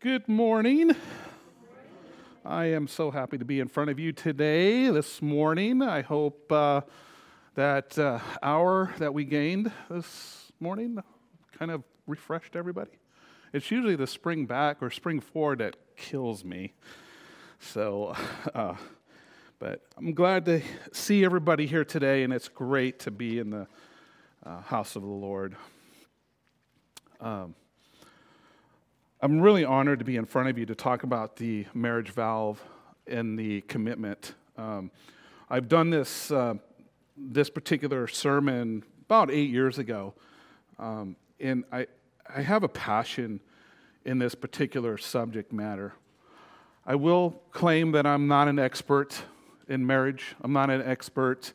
Good morning. I am so happy to be in front of you today, this morning. I hope uh, that uh, hour that we gained this morning kind of refreshed everybody. It's usually the spring back or spring forward that kills me. So, uh, but I'm glad to see everybody here today, and it's great to be in the uh, house of the Lord. Um, I'm really honored to be in front of you to talk about the marriage valve and the commitment. Um, I've done this, uh, this particular sermon about eight years ago, um, and I, I have a passion in this particular subject matter. I will claim that I'm not an expert in marriage, I'm not an expert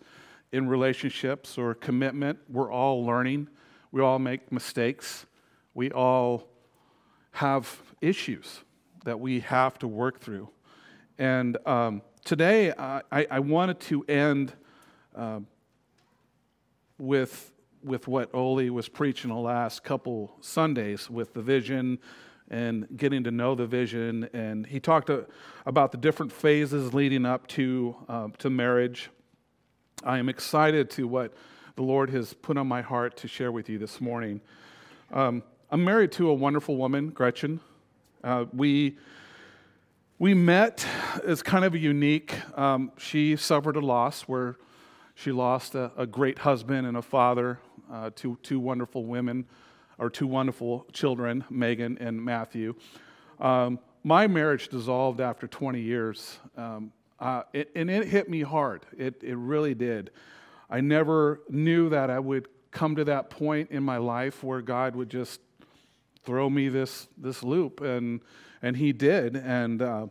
in relationships or commitment. We're all learning, we all make mistakes, we all have issues that we have to work through. And um, today, I, I, wanted to end uh, with, with what Oli was preaching the last couple Sundays with the vision and getting to know the vision. And he talked to, about the different phases leading up to, uh, to marriage. I am excited to what the Lord has put on my heart to share with you this morning. Um, I'm married to a wonderful woman, Gretchen. Uh, we, we met as kind of a unique, um, she suffered a loss where she lost a, a great husband and a father uh, to two wonderful women, or two wonderful children, Megan and Matthew. Um, my marriage dissolved after 20 years, um, uh, it, and it hit me hard. It, it really did. I never knew that I would come to that point in my life where God would just throw me this this loop. And and he did. And uh,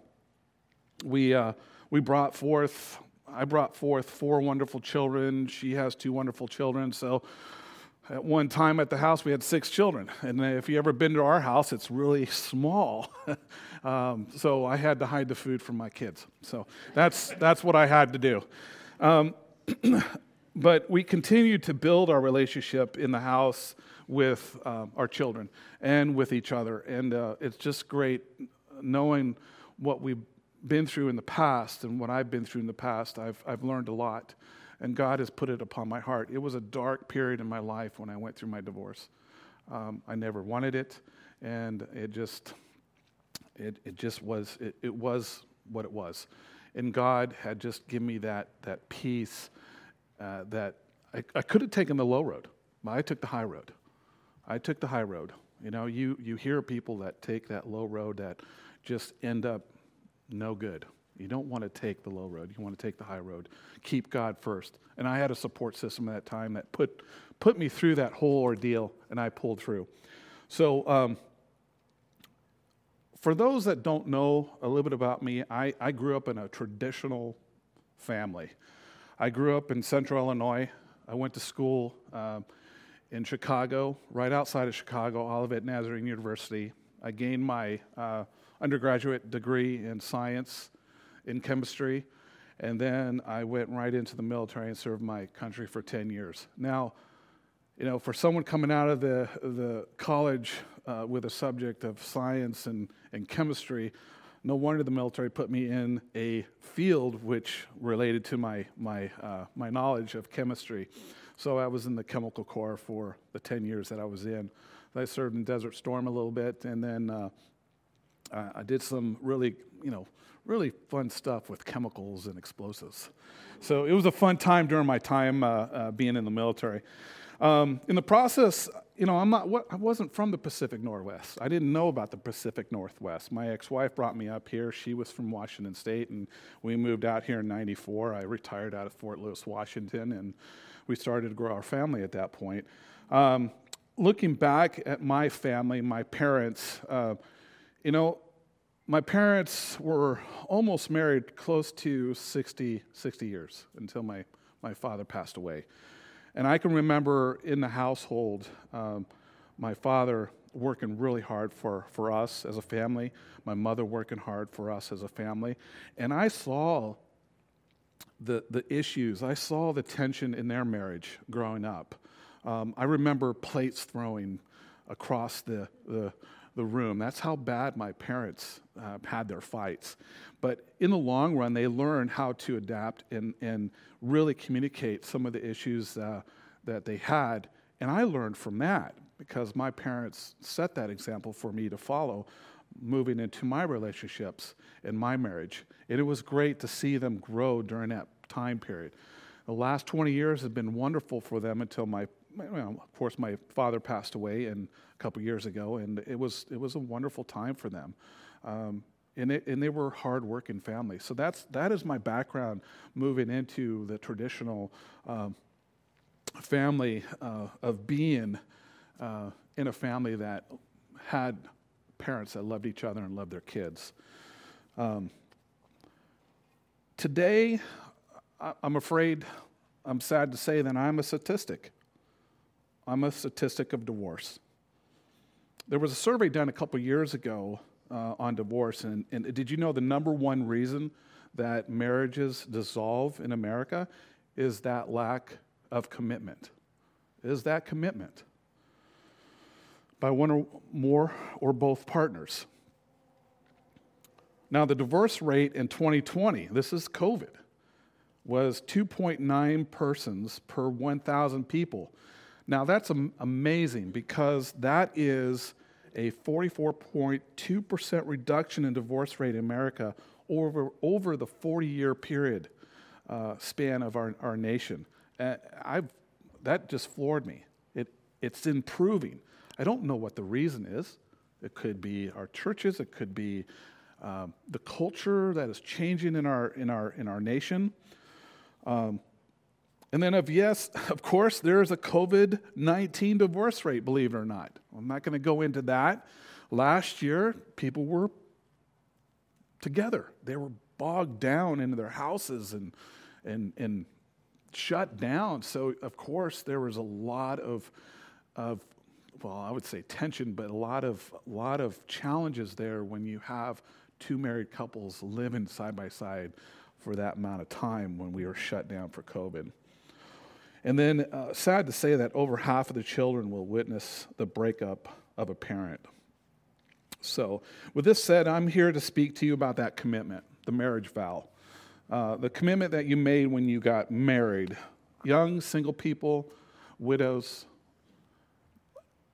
we uh, we brought forth I brought forth four wonderful children. She has two wonderful children. So at one time at the house we had six children. And if you ever been to our house it's really small. Um, so I had to hide the food from my kids. So that's that's what I had to do. Um, but we continued to build our relationship in the house with uh, our children and with each other. And uh, it's just great knowing what we've been through in the past and what I've been through in the past. I've, I've learned a lot, and God has put it upon my heart. It was a dark period in my life when I went through my divorce. Um, I never wanted it, and it just, it, it just was, it, it was what it was. And God had just given me that, that peace uh, that I, I could have taken the low road, but I took the high road. I took the high road. You know, you, you hear people that take that low road that just end up no good. You don't want to take the low road. You want to take the high road. Keep God first. And I had a support system at that time that put, put me through that whole ordeal, and I pulled through. So, um, for those that don't know a little bit about me, I, I grew up in a traditional family. I grew up in central Illinois. I went to school. Uh, in Chicago, right outside of Chicago, Olivet Nazarene University. I gained my uh, undergraduate degree in science, in chemistry, and then I went right into the military and served my country for 10 years. Now, you know, for someone coming out of the, the college uh, with a subject of science and, and chemistry, no wonder the military put me in a field which related to my, my, uh, my knowledge of chemistry. So I was in the chemical corps for the 10 years that I was in. I served in Desert Storm a little bit, and then uh, I did some really, you know, really fun stuff with chemicals and explosives. So it was a fun time during my time uh, uh, being in the military. Um, in the process, you know, I'm not, I wasn't from the Pacific Northwest. I didn't know about the Pacific Northwest. My ex wife brought me up here. She was from Washington State, and we moved out here in 94. I retired out of Fort Lewis, Washington, and we started to grow our family at that point. Um, looking back at my family, my parents, uh, you know, my parents were almost married close to 60, 60 years until my, my father passed away. And I can remember in the household, um, my father working really hard for, for us as a family, my mother working hard for us as a family. And I saw the, the issues. I saw the tension in their marriage growing up. Um, I remember plates throwing across the, the, the room. That's how bad my parents uh, had their fights. But in the long run, they learned how to adapt and, and really communicate some of the issues uh, that they had. And I learned from that because my parents set that example for me to follow moving into my relationships and my marriage. And it was great to see them grow during that time period. The last 20 years have been wonderful for them until my, well, of course, my father passed away and a couple years ago, and it was, it was a wonderful time for them. Um, and, it, and they were hardworking family. So that's, that is my background moving into the traditional um, family uh, of being uh, in a family that had parents that loved each other and loved their kids. Um, today, I'm afraid, I'm sad to say that I'm a statistic. I'm a statistic of divorce. There was a survey done a couple years ago uh, on divorce, and, and did you know the number one reason that marriages dissolve in America is that lack of commitment? Is that commitment? By one or more or both partners. Now, the divorce rate in 2020, this is COVID, was 2.9 persons per 1,000 people. Now, that's amazing because that is a 44.2% reduction in divorce rate in America over, over the 40 year period uh, span of our, our nation. Uh, that just floored me. It, it's improving. I don't know what the reason is. It could be our churches, it could be um, the culture that is changing in our, in our, in our nation. Um, and then, of yes, of course, there is a COVID 19 divorce rate, believe it or not. I'm not going to go into that. Last year, people were together, they were bogged down into their houses and, and, and shut down. So, of course, there was a lot of, of well, I would say tension, but a lot of, a lot of challenges there when you have two married couples living side by side for that amount of time when we were shut down for COVID. And then, uh, sad to say that over half of the children will witness the breakup of a parent. So, with this said, I'm here to speak to you about that commitment, the marriage vow. Uh, the commitment that you made when you got married. Young, single people, widows,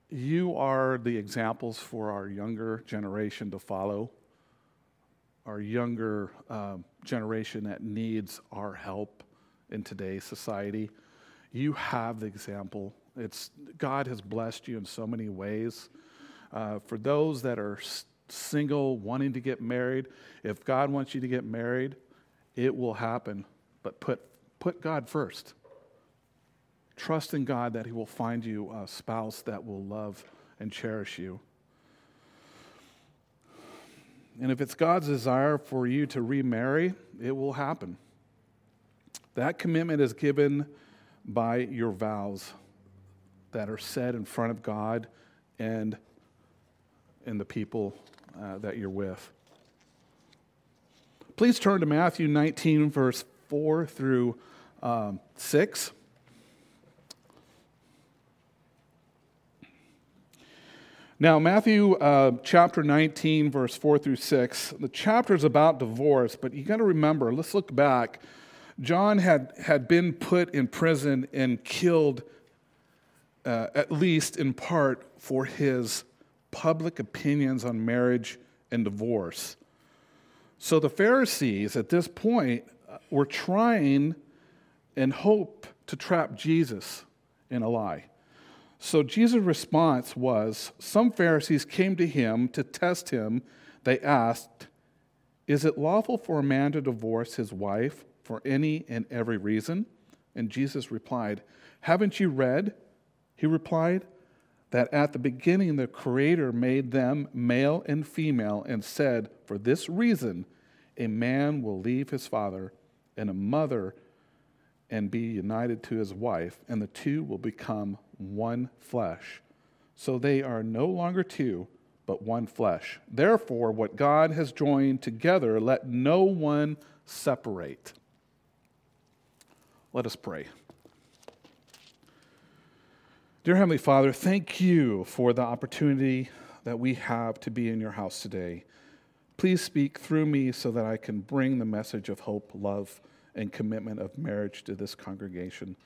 you are the examples for our younger generation to follow, our younger uh, generation that needs our help in today's society. You have the example. It's, God has blessed you in so many ways. Uh, for those that are single, wanting to get married, if God wants you to get married, it will happen. But put, put God first. Trust in God that He will find you a spouse that will love and cherish you. And if it's God's desire for you to remarry, it will happen. That commitment is given by your vows that are said in front of God and in the people uh, that you're with. Please turn to Matthew 19, verse 4 through um, 6. Now, Matthew uh, chapter 19, verse 4 through 6, the chapter is about divorce, but you got to remember, let's look back. John had, had been put in prison and killed, uh, at least in part, for his public opinions on marriage and divorce. So the Pharisees at this point uh, were trying and hope to trap Jesus in a lie. So Jesus' response was Some Pharisees came to him to test him. They asked, Is it lawful for a man to divorce his wife for any and every reason? And Jesus replied, Haven't you read? He replied, that at the beginning the Creator made them male and female and said, For this reason, a man will leave his father and a mother and be united to his wife, and the two will become one flesh. So they are no longer two, but one flesh. Therefore, what God has joined together, let no one separate. Let us pray. Dear Heavenly Father, thank you for the opportunity that we have to be in your house today. Please speak through me so that I can bring the message of hope, love, and commitment of marriage to this congregation.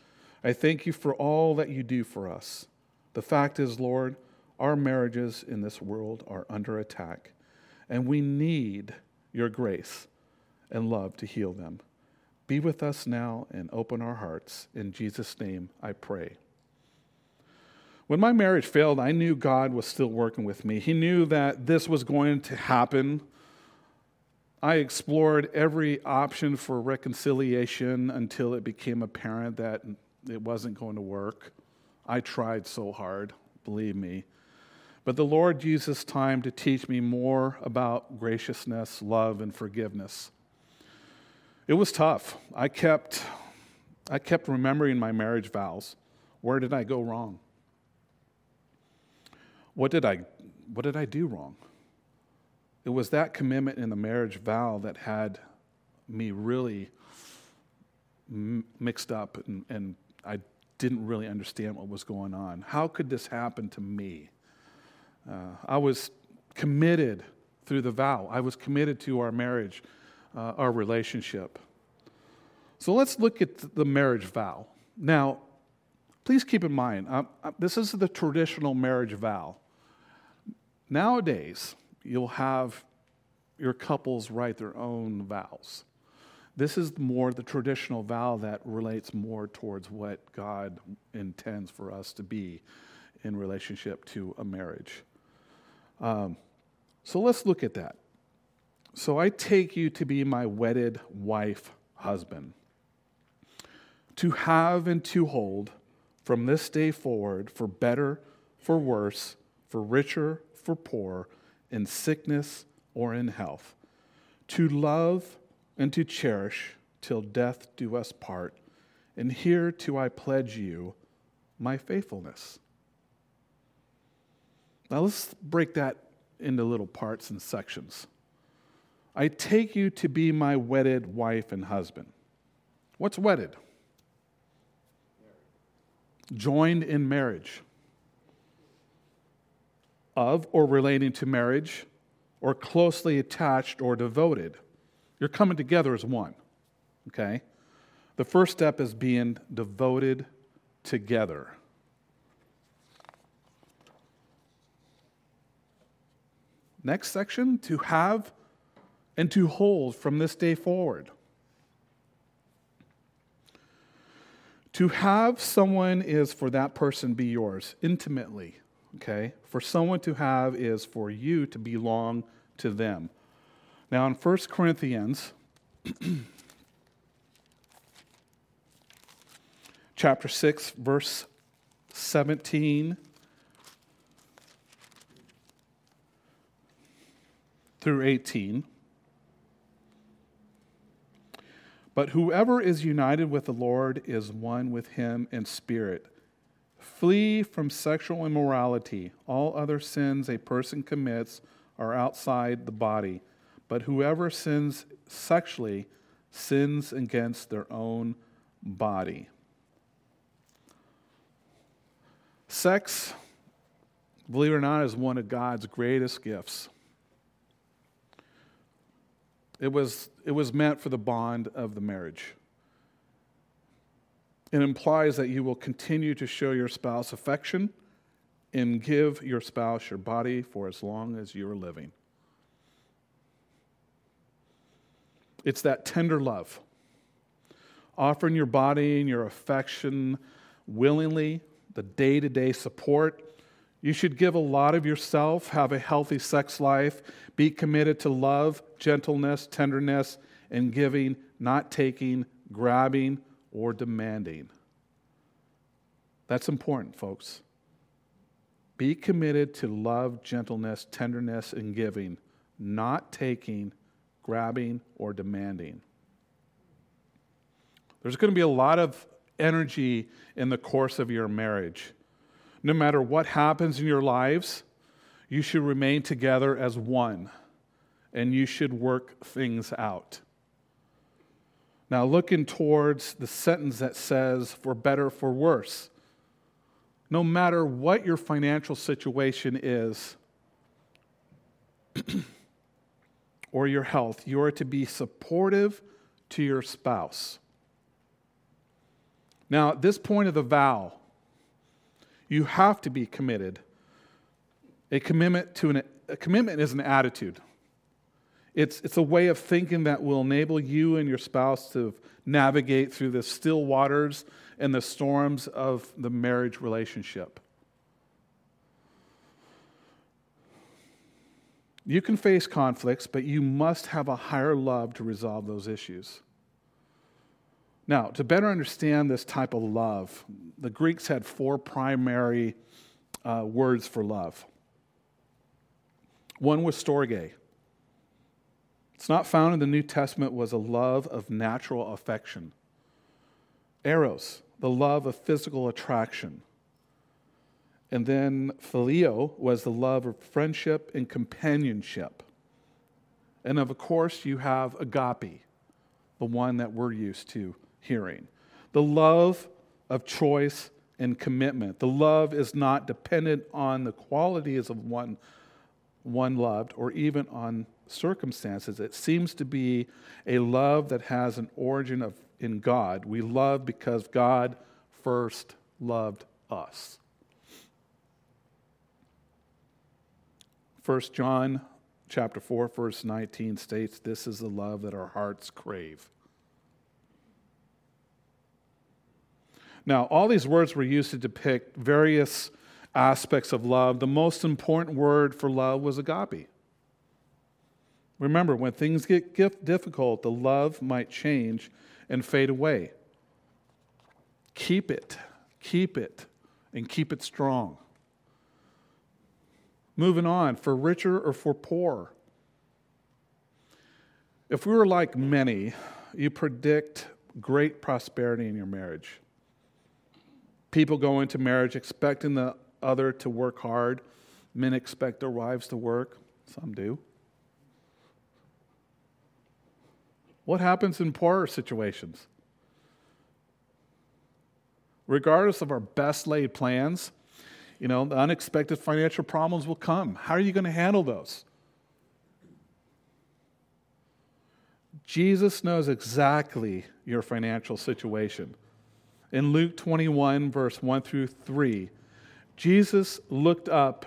I thank you for all that you do for us. The fact is, Lord, our marriages in this world are under attack, and we need your grace and love to heal them. Be with us now and open our hearts. In Jesus' name, I pray. When my marriage failed, I knew God was still working with me. He knew that this was going to happen. I explored every option for reconciliation until it became apparent that it wasn't going to work. I tried so hard, believe me. But the Lord uses time to teach me more about graciousness, love, and forgiveness. It was tough. I kept, I kept remembering my marriage vows. Where did I go wrong? What did I, what did I do wrong? It was that commitment in the marriage vow that had me really mixed up, and, and I didn't really understand what was going on. How could this happen to me? Uh, I was committed through the vow, I was committed to our marriage, uh, our relationship. So let's look at the marriage vow. Now, please keep in mind, uh, uh this is the traditional marriage vow. Nowadays, you'll have your couples write their own vows. This is more the traditional vow that relates more towards what God intends for us to be in relationship to a marriage. Um, so let's look at that. So I take you to be my wedded wife, husband, to have and to hold from this day forward for better, for worse, for richer, for poor, in sickness or in health, to love and to cherish till death do us part. And here hereto I pledge you my faithfulness. Now let's break that into little parts and sections. I take you to be my wedded wife and husband. What's wedded? Joined in marriage of or relating to marriage, or closely attached or devoted. You're coming together as one, okay? The first step is being devoted together. Next section to have and to hold from this day forward. To have someone is for that person be yours intimately okay? For someone to have is for you to belong to them. Now, in 1 Corinthians chapter 6, verse 17 through 18. But whoever is united with the Lord is one with him in spirit. Flee from sexual immorality. All other sins a person commits are outside the body, but whoever sins sexually sins against their own body. Sex, believe it or not, is one of God's greatest gifts. It was, it was meant for the bond of the marriage. It implies that you will continue to show your spouse affection and give your spouse your body for as long as you are living. It's that tender love. Offering your body and your affection willingly, the day to day support. You should give a lot of yourself, have a healthy sex life, be committed to love, gentleness, tenderness, and giving, not taking, grabbing, or demanding. That's important, folks. Be committed to love, gentleness, tenderness, and giving, not taking, grabbing, or demanding. There's going to be a lot of energy in the course of your marriage. No matter what happens in your lives, you should remain together as one and you should work things out. Now, looking towards the sentence that says, for better, for worse. No matter what your financial situation is, or your health, you are to be supportive to your spouse. Now, at this point of the vow, you have to be committed. A commitment to an a commitment is an attitude. It's, it's a way of thinking that will enable you and your spouse to navigate through the still waters and the storms of the marriage relationship. You can face conflicts, but you must have a higher love to resolve those issues. Now, to better understand this type of love, the Greeks had four primary uh, words for love. One was storge. It's not found in the New Testament was a love of natural affection. Eros, the love of physical attraction. And then phileo was the love of friendship and companionship. And of course, you have agape, the one that we're used to hearing. The love of choice and commitment. The love is not dependent on the qualities of one, one loved or even on circumstances. It seems to be a love that has an origin of, in God. We love because God first loved us. 1 John chapter 4 verse 19 states this is the love that our hearts crave. Now, all these words were used to depict various aspects of love. The most important word for love was agape. Remember, when things get difficult, the love might change and fade away. Keep it, keep it, and keep it strong. Moving on, for richer or for poor. If we were like many, you predict great prosperity in your marriage. People go into marriage expecting the other to work hard. Men expect their wives to work, some do. What happens in poorer situations? Regardless of our best laid plans, you know, the unexpected financial problems will come. How are you going to handle those? Jesus knows exactly your financial situation in Luke 21, verse 1 through 3, Jesus looked up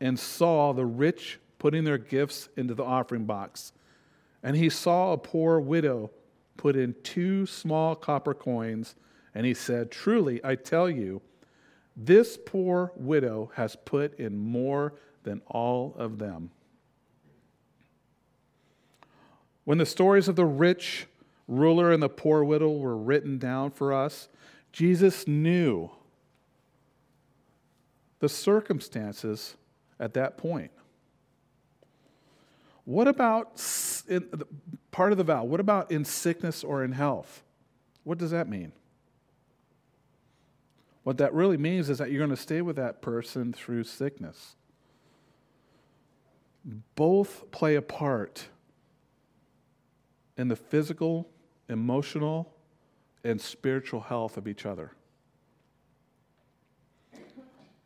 and saw the rich putting their gifts into the offering box. And he saw a poor widow put in two small copper coins. And he said, Truly, I tell you, this poor widow has put in more than all of them. When the stories of the rich ruler and the poor widow were written down for us, Jesus knew the circumstances at that point. What about in, part of the vow? What about in sickness or in health? What does that mean? What that really means is that you're going to stay with that person through sickness. Both play a part in the physical, emotional, and spiritual health of each other.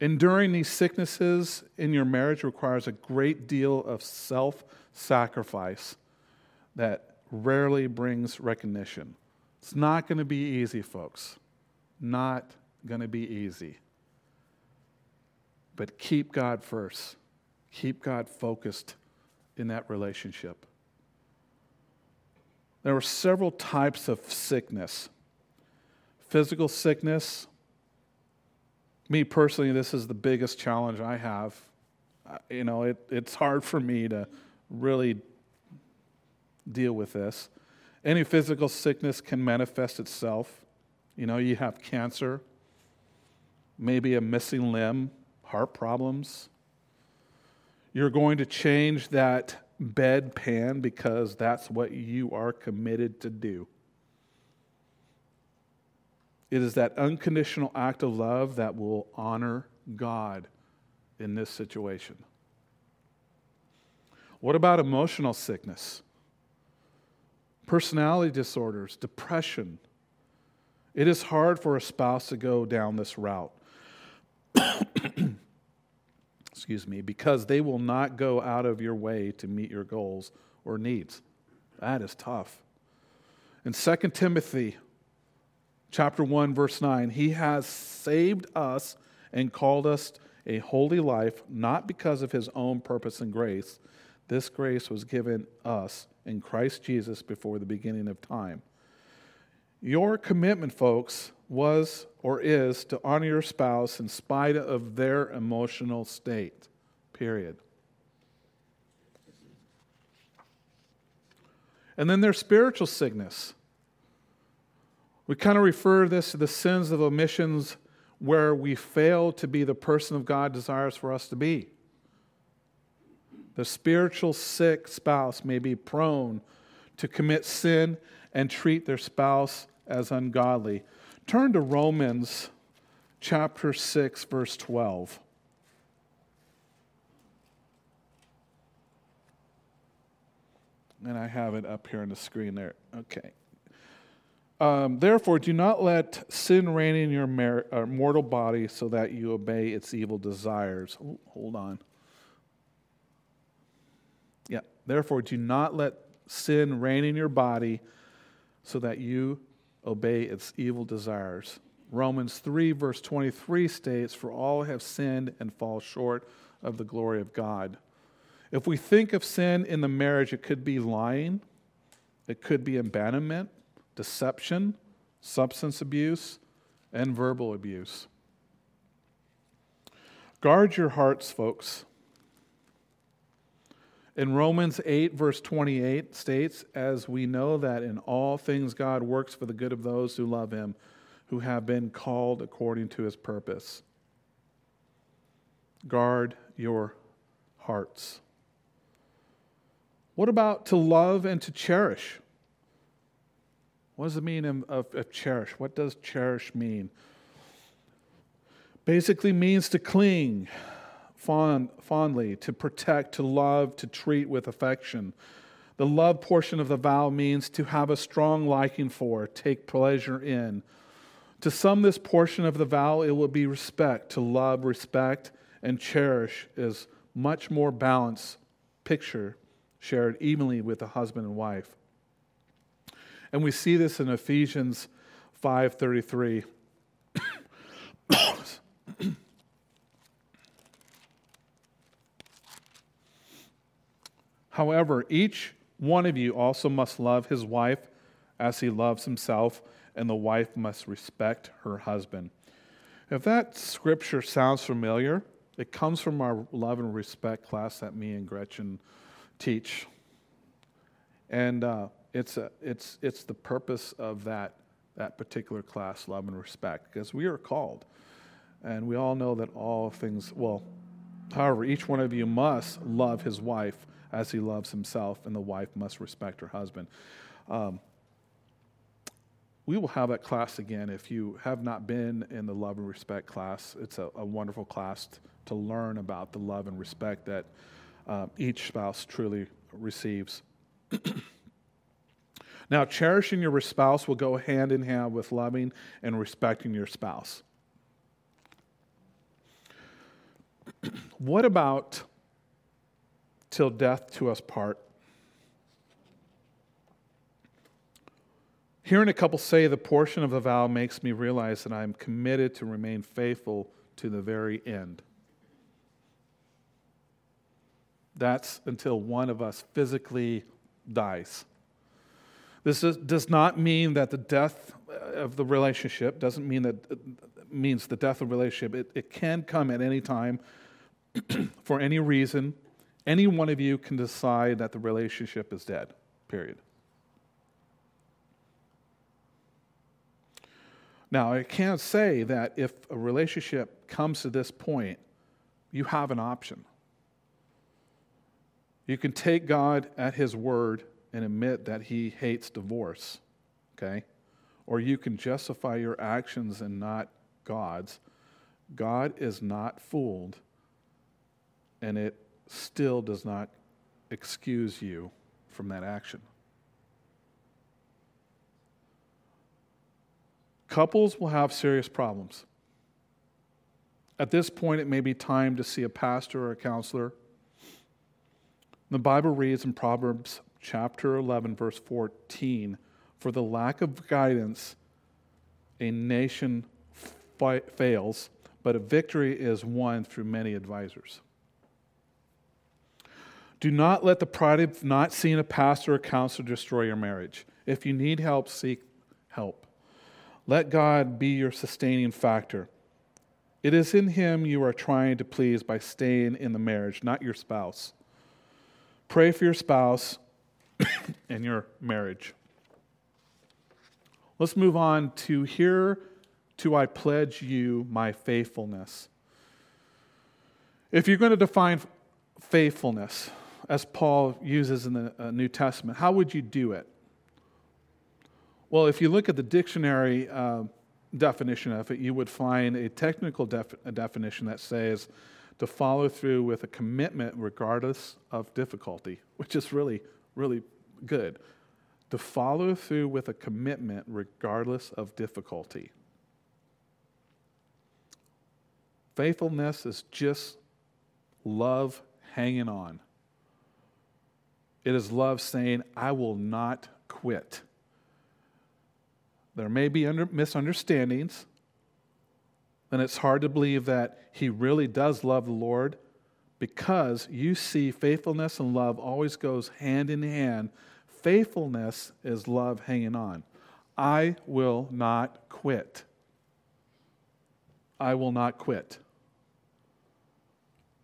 Enduring these sicknesses in your marriage requires a great deal of self sacrifice that rarely brings recognition. It's not going to be easy, folks. Not going to be easy. But keep God first, keep God focused in that relationship. There were several types of sickness physical sickness. Me personally, this is the biggest challenge I have. You know, it, it's hard for me to really deal with this. Any physical sickness can manifest itself. You know, you have cancer, maybe a missing limb, heart problems. You're going to change that bedpan because that's what you are committed to do. It is that unconditional act of love that will honor God in this situation. What about emotional sickness? Personality disorders, depression. It is hard for a spouse to go down this route. excuse me, because they will not go out of your way to meet your goals or needs. That is tough. In 2 Timothy chapter 1 verse 9, he has saved us and called us a holy life not because of his own purpose and grace. This grace was given us in Christ Jesus before the beginning of time. Your commitment, folks, was or is to honor your spouse in spite of their emotional state. Period. And then there's spiritual sickness. We kind of refer this to the sins of omissions where we fail to be the person of God desires for us to be. The spiritual sick spouse may be prone to commit sin and treat their spouse as ungodly. Turn to Romans chapter 6, verse 12. And I have it up here on the screen there. Okay. Um, Therefore, do not let sin reign in your mar- uh, mortal body so that you obey its evil desires. Ooh, hold on. Yeah. Therefore, do not let sin reign in your body so that you obey its evil desires. Romans 3, verse 23 states, For all have sinned and fall short of the glory of God. If we think of sin in the marriage, it could be lying, it could be abandonment, deception, substance abuse, and verbal abuse. Guard your hearts, folks. In Romans 8, verse 28 states, As we know that in all things God works for the good of those who love him, who have been called according to his purpose. Guard your hearts. What about to love and to cherish? What does it mean of, of, cherish? What does cherish mean? Basically means to cling fond, fondly, to protect, to love, to treat with affection. The love portion of the vow means to have a strong liking for, take pleasure in. To sum this portion of the vow, it will be respect. To love, respect, and cherish is much more balanced picture shared evenly with the husband and wife. And we see this in Ephesians 5:33. However, each one of you also must love his wife as he loves himself, and the wife must respect her husband. If that scripture sounds familiar, it comes from our love and respect class that me and Gretchen teach. And uh, it's, a, it's, it's the purpose of that, that particular class, love and respect, because we are called. And we all know that all things, well, however, each one of you must love his wife as he loves himself, and the wife must respect her husband. Um, we will have that class again. If you have not been in the love and respect class, it's a, a wonderful class t- to learn about the love and respect that uh, each spouse truly receives. now, cherishing your spouse will go hand in hand with loving and respecting your spouse. what about till death to us part. Hearing a couple say the portion of the vow makes me realize that I'm committed to remain faithful to the very end. That's until one of us physically dies. This is, does not mean that the death uh, of the relationship doesn't mean that uh, means the death of relationship. It, it can come at any time for any reason any one of you can decide that the relationship is dead, period. Now, I can't say that if a relationship comes to this point, you have an option. You can take God at His word and admit that He hates divorce, okay? Or you can justify your actions and not God's. God is not fooled, and it still does not excuse you from that action. Couples will have serious problems. At this point, it may be time to see a pastor or a counselor. The Bible reads in Proverbs chapter 11, verse 14 For the lack of guidance, a nation fi- fails, but a victory is won through many advisors. Do not let the pride of not seeing a pastor or counselor destroy your marriage. If you need help, seek help. Let God be your sustaining factor. It is in Him you are trying to please by staying in the marriage, not your spouse. Pray for your spouse and your marriage. Let's move on to here to I pledge you my faithfulness. If you're going to define faithfulness, as Paul uses in the uh, New Testament, how would you do it? Well, if you look at the dictionary uh, definition of it, you would find a technical def- a definition that says to follow through with a commitment regardless of difficulty, which is really, really good. To follow through with a commitment regardless of difficulty. Faithfulness is just love hanging on. It is love saying, I will not quit. There may be under, misunderstandings, and it's hard to believe that he really does love the Lord because you see faithfulness and love always goes hand in hand. Faithfulness is love hanging on. I will not quit. I will not quit.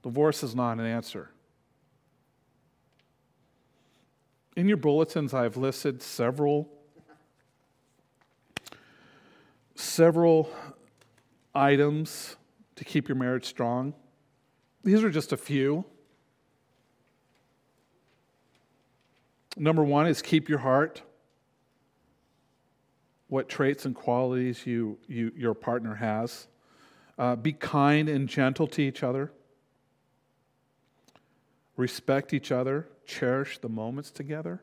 Divorce is not an answer. In your bulletins, I've listed several several items to keep your marriage strong. These are just a few. Number one is keep your heart. What traits and qualities you, you your partner has. Uh, be kind and gentle to each other. Respect each other cherish the moments together.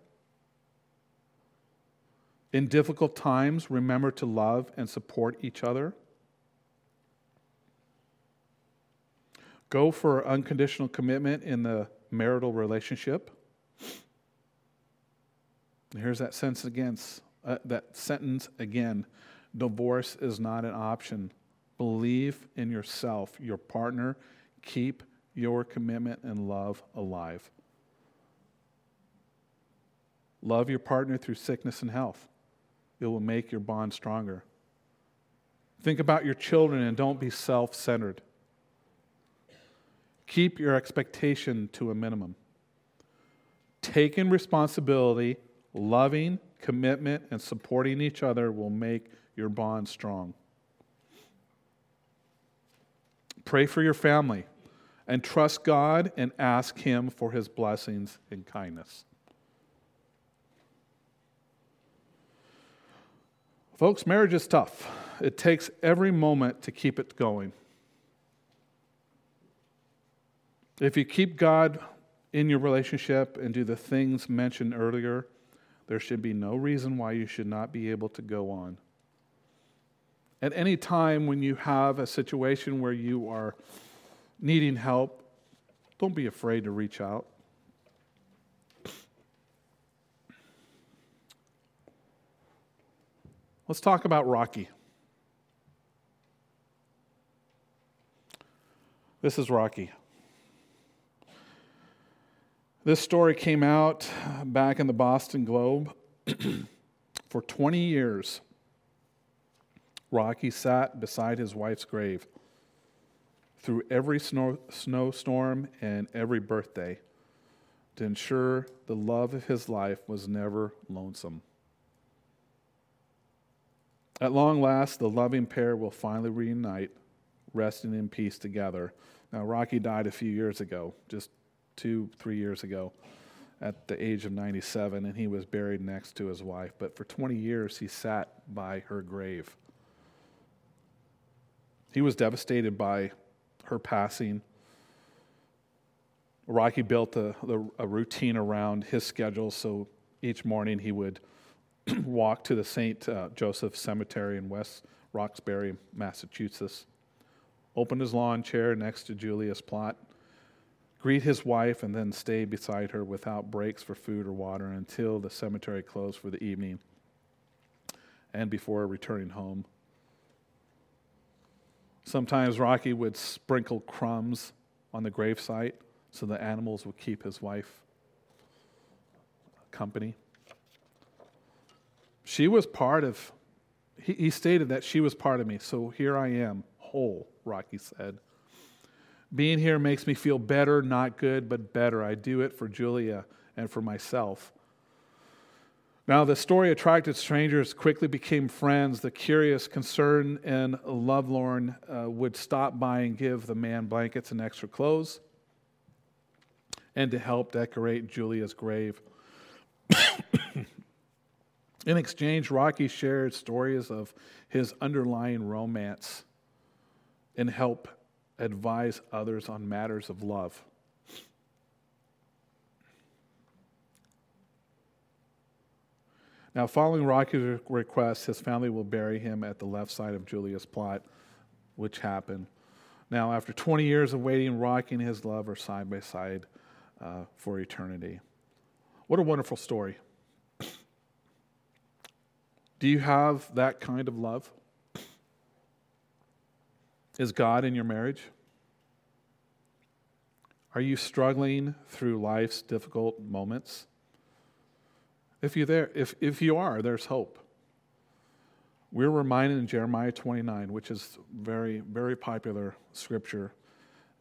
In difficult times, remember to love and support each other. Go for unconditional commitment in the marital relationship. Here's that sentence again. Uh, that sentence again. Divorce is not an option. Believe in yourself, your partner. Keep your commitment and love alive. Love your partner through sickness and health, it will make your bond stronger. Think about your children and don't be self centered. Keep your expectation to a minimum. Taking responsibility, loving, commitment, and supporting each other will make your bond strong. Pray for your family and trust God and ask Him for His blessings and kindness. Folks, marriage is tough. It takes every moment to keep it going. If you keep God in your relationship and do the things mentioned earlier, there should be no reason why you should not be able to go on. At any time when you have a situation where you are needing help, don't be afraid to reach out. Let's talk about Rocky. This is Rocky. This story came out back in the Boston Globe. For 20 years, Rocky sat beside his wife's grave through every snow, snowstorm and every birthday to ensure the love of his life was never lonesome. At long last, the loving pair will finally reunite, resting in peace together. Now, Rocky died a few years ago, just two, three years ago, at the age of 97, and he was buried next to his wife. But for 20 years, he sat by her grave. He was devastated by her passing. Rocky built a, a routine around his schedule, so each morning he would walk to the St. Uh, Joseph Cemetery in West Roxbury, Massachusetts, open his lawn chair next to Julia's plot, greet his wife, and then stay beside her without breaks for food or water until the cemetery closed for the evening and before returning home. Sometimes Rocky would sprinkle crumbs on the gravesite so the animals would keep his wife company. She was part of, he, he stated that she was part of me, so here I am, whole, Rocky said. Being here makes me feel better, not good, but better. I do it for Julia and for myself. Now, the story attracted strangers, quickly became friends. The curious, concerned, and lovelorn uh, would stop by and give the man blankets and extra clothes and to help decorate Julia's grave. In exchange, Rocky shared stories of his underlying romance and help advise others on matters of love. Now, following Rocky's request, his family will bury him at the left side of Julia's plot, which happened. Now, after 20 years of waiting, Rocky and his love are side by side uh, for eternity. What a wonderful story. Do you have that kind of love? Is God in your marriage? Are you struggling through life's difficult moments? If you there, if, if you are, there's hope. We're reminded in Jeremiah 29, which is very, very popular scripture,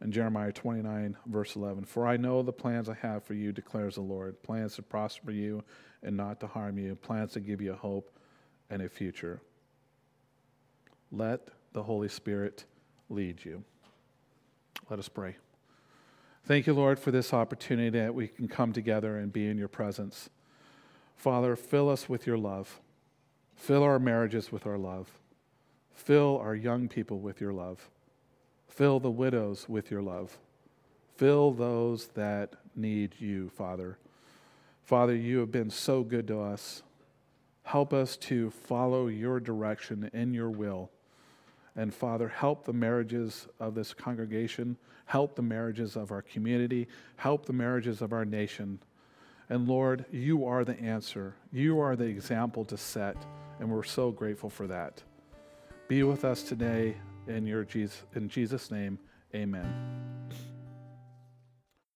in Jeremiah 29, verse 11. For I know the plans I have for you, declares the Lord plans to prosper you and not to harm you, plans to give you hope and a future. Let the Holy Spirit lead you. Let us pray. Thank you, Lord, for this opportunity that we can come together and be in your presence. Father, fill us with your love. Fill our marriages with our love. Fill our young people with your love. Fill the widows with your love. Fill those that need you, Father. Father, you have been so good to us. Help us to follow your direction and your will. And Father, help the marriages of this congregation, help the marriages of our community, help the marriages of our nation. And Lord, you are the answer. You are the example to set, and we're so grateful for that. Be with us today in your Jesus in Jesus name. Amen.